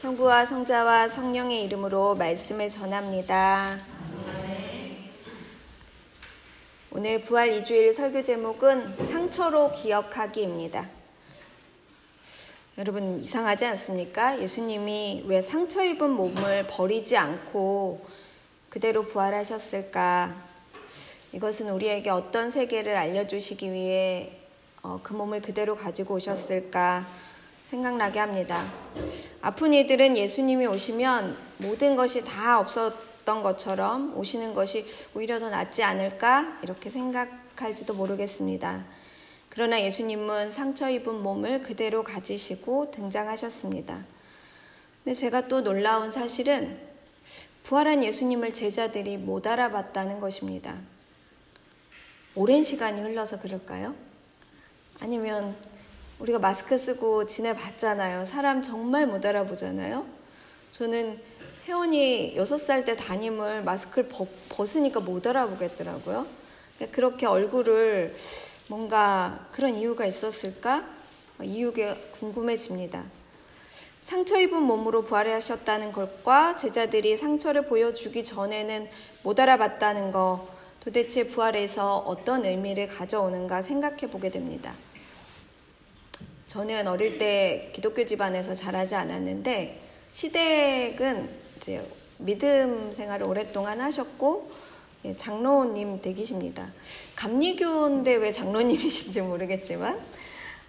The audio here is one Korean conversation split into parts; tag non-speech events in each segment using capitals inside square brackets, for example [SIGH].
성부와 성자와 성령의 이름으로 말씀을 전합니다. 오늘 부활 2주일 설교 제목은 상처로 기억하기입니다. 여러분 이상하지 않습니까? 예수님이 왜 상처 입은 몸을 버리지 않고 그대로 부활하셨을까? 이것은 우리에게 어떤 세계를 알려주시기 위해 어, 그 몸을 그대로 가지고 오셨을까? 생각나게 합니다. 아픈 이들은 예수님이 오시면 모든 것이 다 없었던 것처럼 오시는 것이 오히려 더 낫지 않을까 이렇게 생각할지도 모르겠습니다. 그러나 예수님은 상처 입은 몸을 그대로 가지시고 등장하셨습니다. 근데 제가 또 놀라운 사실은 부활한 예수님을 제자들이 못 알아봤다는 것입니다. 오랜 시간이 흘러서 그럴까요? 아니면 우리가 마스크 쓰고 지내봤잖아요. 사람 정말 못 알아보잖아요. 저는 혜원이 6살 때 담임을 마스크를 벗으니까 못 알아보겠더라고요. 그렇게 얼굴을 뭔가 그런 이유가 있었을까? 이유가 궁금해집니다. 상처 입은 몸으로 부활하셨다는 것과 제자들이 상처를 보여주기 전에는 못 알아봤다는 것, 도대체 부활에서 어떤 의미를 가져오는가 생각해 보게 됩니다. 저는 어릴 때 기독교 집안에서 자라지 않았는데 시댁은 이제 믿음 생활을 오랫동안 하셨고 예, 장로님 댁이십니다. 감리교인데 왜 장로님이신지 모르겠지만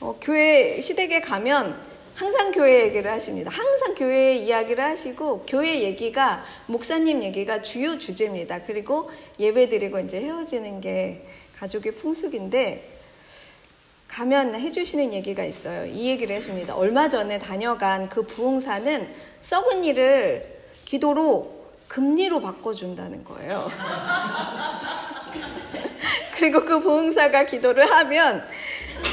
어, 교회 시댁에 가면 항상 교회 얘기를 하십니다. 항상 교회 이야기를 하시고 교회 얘기가 목사님 얘기가 주요 주제입니다. 그리고 예배 드리고 이제 헤어지는 게 가족의 풍습인데 가면 해주시는 얘기가 있어요. 이 얘기를 해줍니다. 얼마 전에 다녀간 그 부흥사는 썩은 일을 기도로 금리로 바꿔준다는 거예요. [LAUGHS] 그리고 그 부흥사가 기도를 하면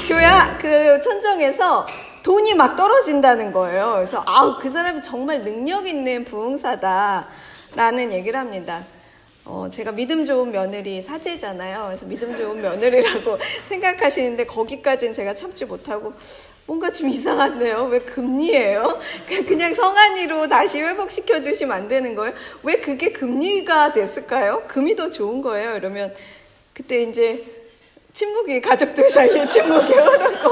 교회 그 천정에서 돈이 막 떨어진다는 거예요. 그래서 아우 그 사람이 정말 능력 있는 부흥사다라는 얘기를 합니다. 어, 제가 믿음 좋은 며느리 사제잖아요. 그래서 믿음 좋은 며느리라고 [LAUGHS] 생각하시는데 거기까지는 제가 참지 못하고 뭔가 좀 이상한데요. 왜 금리예요? 그냥 성안이로 다시 회복시켜 주시면 안 되는 거예요? 왜 그게 금리가 됐을까요? 금이 더 좋은 거예요. 이러면 그때 이제 침묵이 가족들 사이에 침묵이 흐르고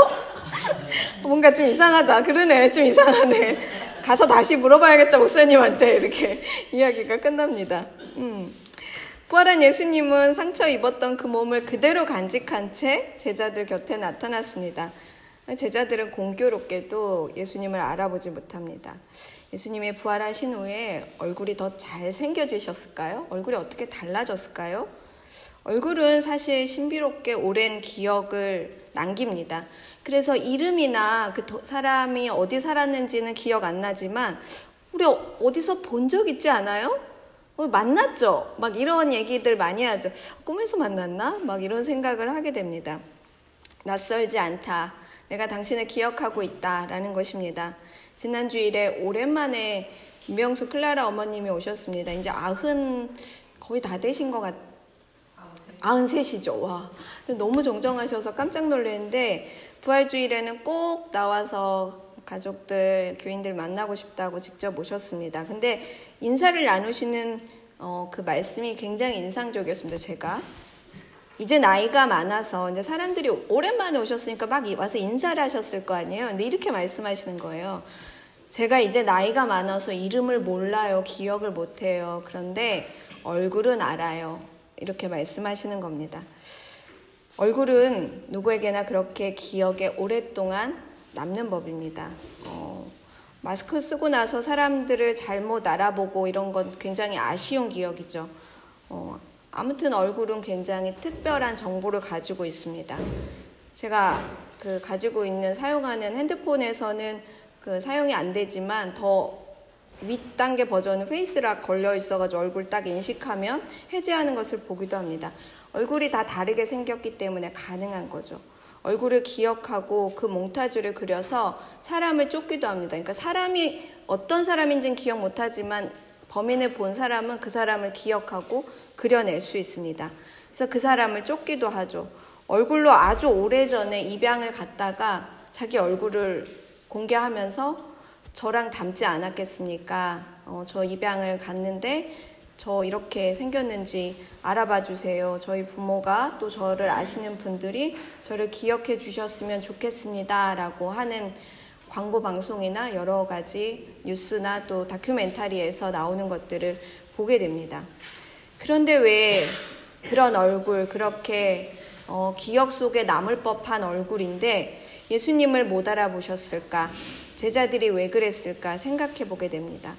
[LAUGHS] 뭔가 좀 이상하다. 그러네. 좀 이상하네. 가서 다시 물어봐야겠다 목사님한테 이렇게 [LAUGHS] 이야기가 끝납니다. 음. 부활한 예수님은 상처 입었던 그 몸을 그대로 간직한 채 제자들 곁에 나타났습니다. 제자들은 공교롭게도 예수님을 알아보지 못합니다. 예수님이 부활하신 후에 얼굴이 더 잘생겨지셨을까요? 얼굴이 어떻게 달라졌을까요? 얼굴은 사실 신비롭게 오랜 기억을 남깁니다. 그래서 이름이나 그 사람이 어디 살았는지는 기억 안 나지만 우리 어디서 본 적 있지 않아요? 어, 만났죠? 막 이런 얘기들 많이 하죠. 꿈에서 만났나? 막 이런 생각을 하게 됩니다. 낯설지 않다. 내가 당신을 기억하고 있다. 라는 것입니다. 지난 주일에 오랜만에 임명수 클라라 어머님이 오셨습니다. 이제 아흔, 거의 다 되신 것 같, 아흔 셋이죠. 와. 너무 정정하셔서 깜짝 놀랐는데, 부활주일에는 꼭 나와서 가족들, 교인들 만나고 싶다고 직접 오셨습니다. 근데 인사를 나누시는 어, 그 말씀이 굉장히 인상적이었습니다. 제가 이제 나이가 많아서 이제 사람들이 오랜만에 오셨으니까 막 와서 인사를 하셨을 거 아니에요. 근데 이렇게 말씀하시는 거예요. 제가 이제 나이가 많아서 이름을 몰라요. 기억을 못해요. 그런데 얼굴은 알아요. 이렇게 말씀하시는 겁니다. 얼굴은 누구에게나 그렇게 기억에 오랫동안 남는 법입니다. 어, 마스크 쓰고 나서 사람들을 잘못 알아보고 이런 건 굉장히 아쉬운 기억이죠. 어, 아무튼 얼굴은 굉장히 특별한 정보를 가지고 있습니다. 제가 그 가지고 있는 사용하는 핸드폰에서는 그 사용이 안 되지만 더 윗단계 버전은 페이스락 걸려 있어가지고 얼굴 딱 인식하면 해제하는 것을 보기도 합니다. 얼굴이 다 다르게 생겼기 때문에 가능한 거죠. 얼굴을 기억하고 그 몽타주를 그려서 사람을 쫓기도 합니다. 그러니까 사람이 어떤 사람인지는 기억 못하지만 범인을 본 사람은 그 사람을 기억하고 그려낼 수 있습니다. 그래서 그 사람을 쫓기도 하죠. 얼굴로 아주 오래전에 입양을 갔다가 자기 얼굴을 공개하면서 저랑 닮지 않았겠습니까? 어, 저 입양을 갔는데 저 이렇게 생겼는지 알아봐 주세요. 저희 부모가 또 저를 아시는 분들이 저를 기억해 주셨으면 좋겠습니다. 라고 하는 광고 방송이나 여러 가지 뉴스나 또 다큐멘터리에서 나오는 것들을 보게 됩니다. 그런데 왜 그런 얼굴, 그렇게 어, 기억 속에 남을 법한 얼굴인데 예수님을 못 알아보셨을까? 제자들이 왜 그랬을까 생각해 보게 됩니다.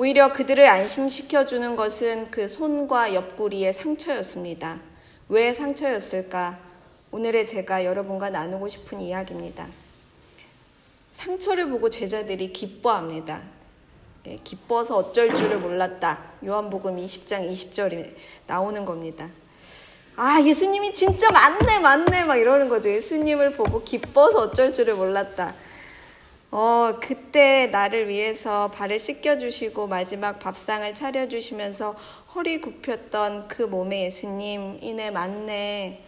오히려 그들을 안심시켜 주는 것은 그 손과 옆구리의 상처였습니다. 왜 상처였을까? 오늘의 제가 여러분과 나누고 싶은 이야기입니다. 상처를 보고 제자들이 기뻐합니다. 예, 기뻐서 어쩔 줄을 몰랐다. 요한복음 20장 20절에 나오는 겁니다. 아, 예수님이 진짜 맞네, 맞네, 막 이러는 거죠. 예수님을 보고 기뻐서 어쩔 줄을 몰랐다. 어, 그때 나를 위해서 발을 씻겨주시고 마지막 밥상을 차려주시면서 허리 굽혔던 그 몸의 예수님, 이네 맞네.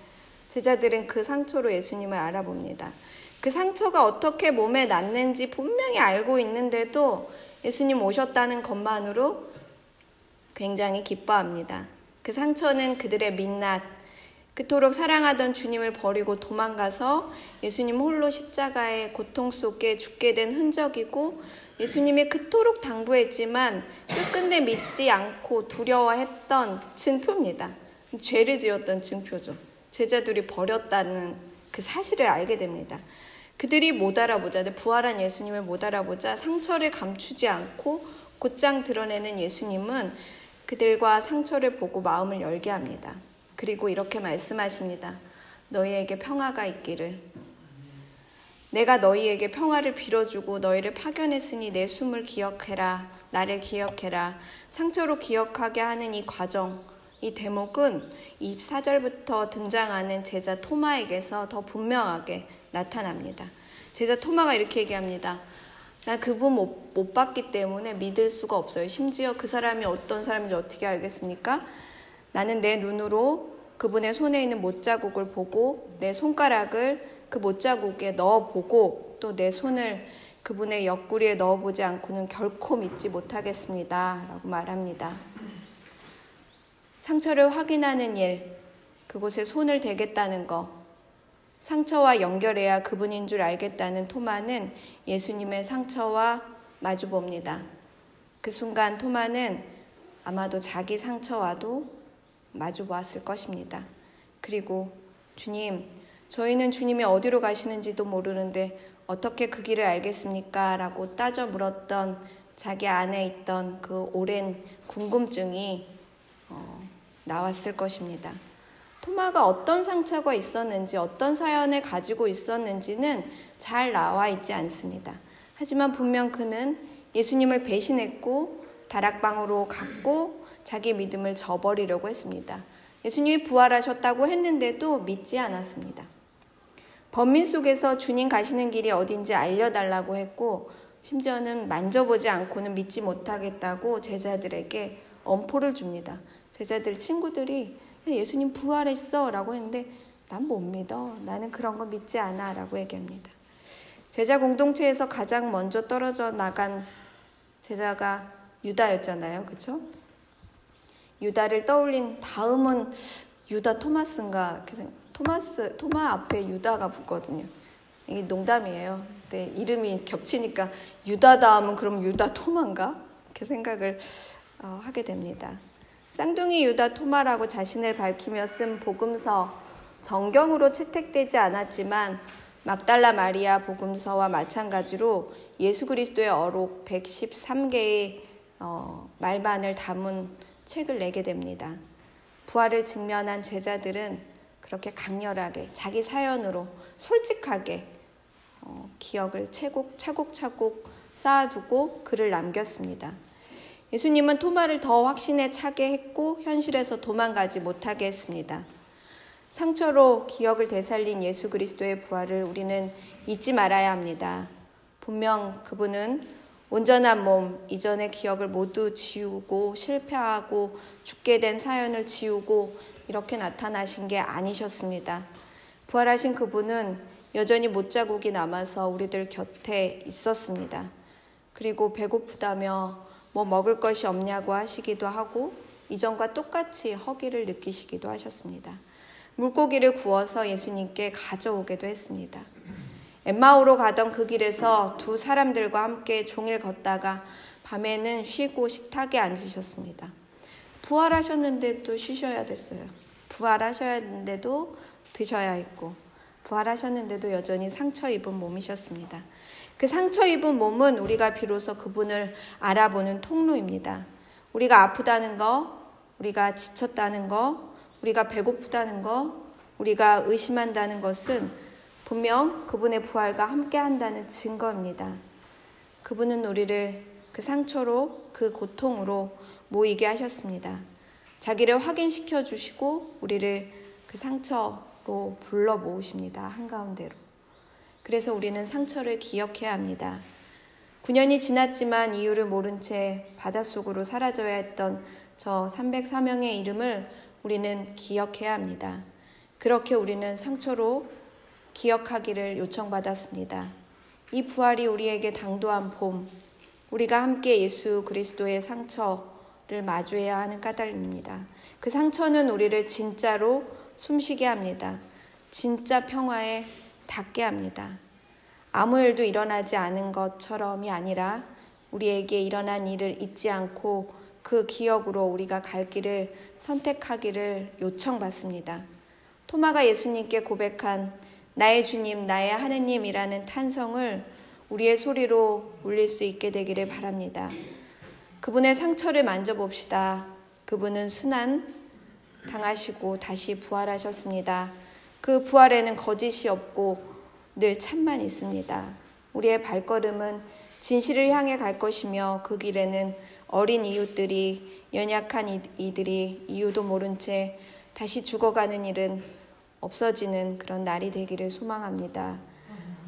제자들은 그 상처로 예수님을 알아봅니다. 그 상처가 어떻게 몸에 났는지 분명히 알고 있는데도 예수님 오셨다는 것만으로 굉장히 기뻐합니다. 그 상처는 그들의 민낯, 그토록 사랑하던 주님을 버리고 도망가서 예수님 홀로 십자가의 고통 속에 죽게 된 흔적이고 예수님이 그토록 당부했지만 끝끝내 믿지 않고 두려워했던 증표입니다. 죄를 지었던 증표죠. 제자들이 버렸다는 그 사실을 알게 됩니다. 그들이 못 알아보자, 부활한 예수님을 못 알아보자 상처를 감추지 않고 곧장 드러내는 예수님은 그들과 상처를 보고 마음을 열게 합니다. 그리고 이렇게 말씀하십니다. 너희에게 평화가 있기를. 내가 너희에게 평화를 빌어주고 너희를 파견했으니 내 숨을 기억해라. 나를 기억해라. 상처로 기억하게 하는 이 과정, 이 대목은 24절부터 등장하는 제자 토마에게서 더 분명하게 나타납니다. 제자 토마가 이렇게 얘기합니다. 나 그분 못, 못 봤기 때문에 믿을 수가 없어요. 심지어 그 사람이 어떤 사람인지 어떻게 알겠습니까? 나는 내 눈으로 그분의 손에 있는 못자국을 보고 내 손가락을 그 못자국에 넣어보고 또 내 손을 그분의 옆구리에 넣어보지 않고는 결코 믿지 못하겠습니다. 라고 말합니다. 상처를 확인하는 일, 그곳에 손을 대겠다는 거, 상처와 연결해야 그분인 줄 알겠다는 토마는 예수님의 상처와 마주 봅니다. 그 순간 토마는 아마도 자기 상처와도 마주 보았을 것입니다. 그리고 주님, 저희는 주님이 어디로 가시는지도 모르는데 어떻게 그 길을 알겠습니까? 라고 따져 물었던 자기 안에 있던 그 오랜 궁금증이 어, 나왔을 것입니다. 토마가 어떤 상처가 있었는지, 어떤 사연을 가지고 있었는지는 잘 나와 있지 않습니다. 하지만 분명 그는 예수님을 배신했고 다락방으로 갔고 자기 믿음을 저버리려고 했습니다. 예수님이 부활하셨다고 했는데도 믿지 않았습니다. 범민 속에서 주님 가시는 길이 어딘지 알려달라고 했고 심지어는 만져보지 않고는 믿지 못하겠다고 제자들에게 엄포를 줍니다. 제자들 친구들이 예수님 부활했어 라고 했는데 난 못 믿어. 나는 그런 거 믿지 않아 라고 얘기합니다. 제자 공동체에서 가장 먼저 떨어져 나간 제자가 유다였잖아요. 그쵸? 유다를 떠올린 다음은 유다 토마스인가 토마스 토마 앞에 유다가 붙거든요. 이게 농담이에요. 근데 이름이 겹치니까 유다 다음은 그럼 유다 토마인가? 이렇게 생각을 어, 하게 됩니다. 쌍둥이 유다 토마라고 자신을 밝히며 쓴 복음서 정경으로 채택되지 않았지만 막달라 마리아 복음서와 마찬가지로 예수 그리스도의 어록 113개의 어, 말만을 담은 책을 내게 됩니다. 부활을 직면한 제자들은 그렇게 강렬하게 자기 사연으로 솔직하게 어, 기억을 차곡, 차곡차곡 쌓아두고 글을 남겼습니다. 예수님은 토마를 더 확신에 차게 했고 현실에서 도망가지 못하게 했습니다. 상처로 기억을 되살린 예수 그리스도의 부활을 우리는 잊지 말아야 합니다. 분명 그분은 온전한 몸, 이전의 기억을 모두 지우고 실패하고 죽게 된 사연을 지우고 이렇게 나타나신 게 아니셨습니다. 부활하신 그분은 여전히 못자국이 남아서 우리들 곁에 있었습니다. 그리고 배고프다며 뭐 먹을 것이 없냐고 하시기도 하고 이전과 똑같이 허기를 느끼시기도 하셨습니다. 물고기를 구워서 예수님께 가져오기도 했습니다. 엠마오로 가던 그 길에서 두 사람들과 함께 종일 걷다가 밤에는 쉬고 식탁에 앉으셨습니다. 부활하셨는데 또 쉬셔야 됐어요. 부활하셨는데도 드셔야 했고, 부활하셨는데도 여전히 상처 입은 몸이셨습니다. 그 상처 입은 몸은 우리가 비로소 그분을 알아보는 통로입니다. 우리가 아프다는 거, 우리가 지쳤다는 거, 우리가 배고프다는 거, 우리가 의심한다는 것은 분명 그분의 부활과 함께 한다는 증거입니다. 그분은 우리를 그 상처로, 그 고통으로 모이게 하셨습니다. 자기를 확인시켜 주시고 우리를 그 상처로 불러 모으십니다. 한가운데로. 그래서 우리는 상처를 기억해야 합니다. 9년이 지났지만 이유를 모른 채 바닷속으로 사라져야 했던 저 304명의 이름을 우리는 기억해야 합니다. 그렇게 우리는 상처로 기억하기를 요청받았습니다. 이 부활이 우리에게 당도한 봄, 우리가 함께 예수 그리스도의 상처를 마주해야 하는 까닭입니다. 그 상처는 우리를 진짜로 숨쉬게 합니다. 진짜 평화에 닿게 합니다. 아무 일도 일어나지 않은 것처럼이 아니라 우리에게 일어난 일을 잊지 않고 그 기억으로 우리가 갈 길을 선택하기를 요청받습니다. 토마가 예수님께 고백한 나의 주님, 나의 하느님이라는 탄성을 우리의 소리로 울릴 수 있게 되기를 바랍니다. 그분의 상처를 만져봅시다. 그분은 순환 당하시고 다시 부활하셨습니다. 그 부활에는 거짓이 없고 늘 참만 있습니다. 우리의 발걸음은 진실을 향해 갈 것이며 그 길에는 어린 이웃들이 연약한 이들이 이유도 모른 채 다시 죽어가는 일은 없어지는 그런 날이 되기를 소망합니다.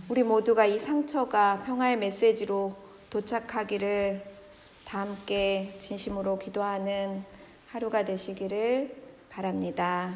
우리 모두가 이 상처가 평화의 메시지로 도착하기를 다 함께 진심으로 기도하는 하루가 되시기를 바랍니다.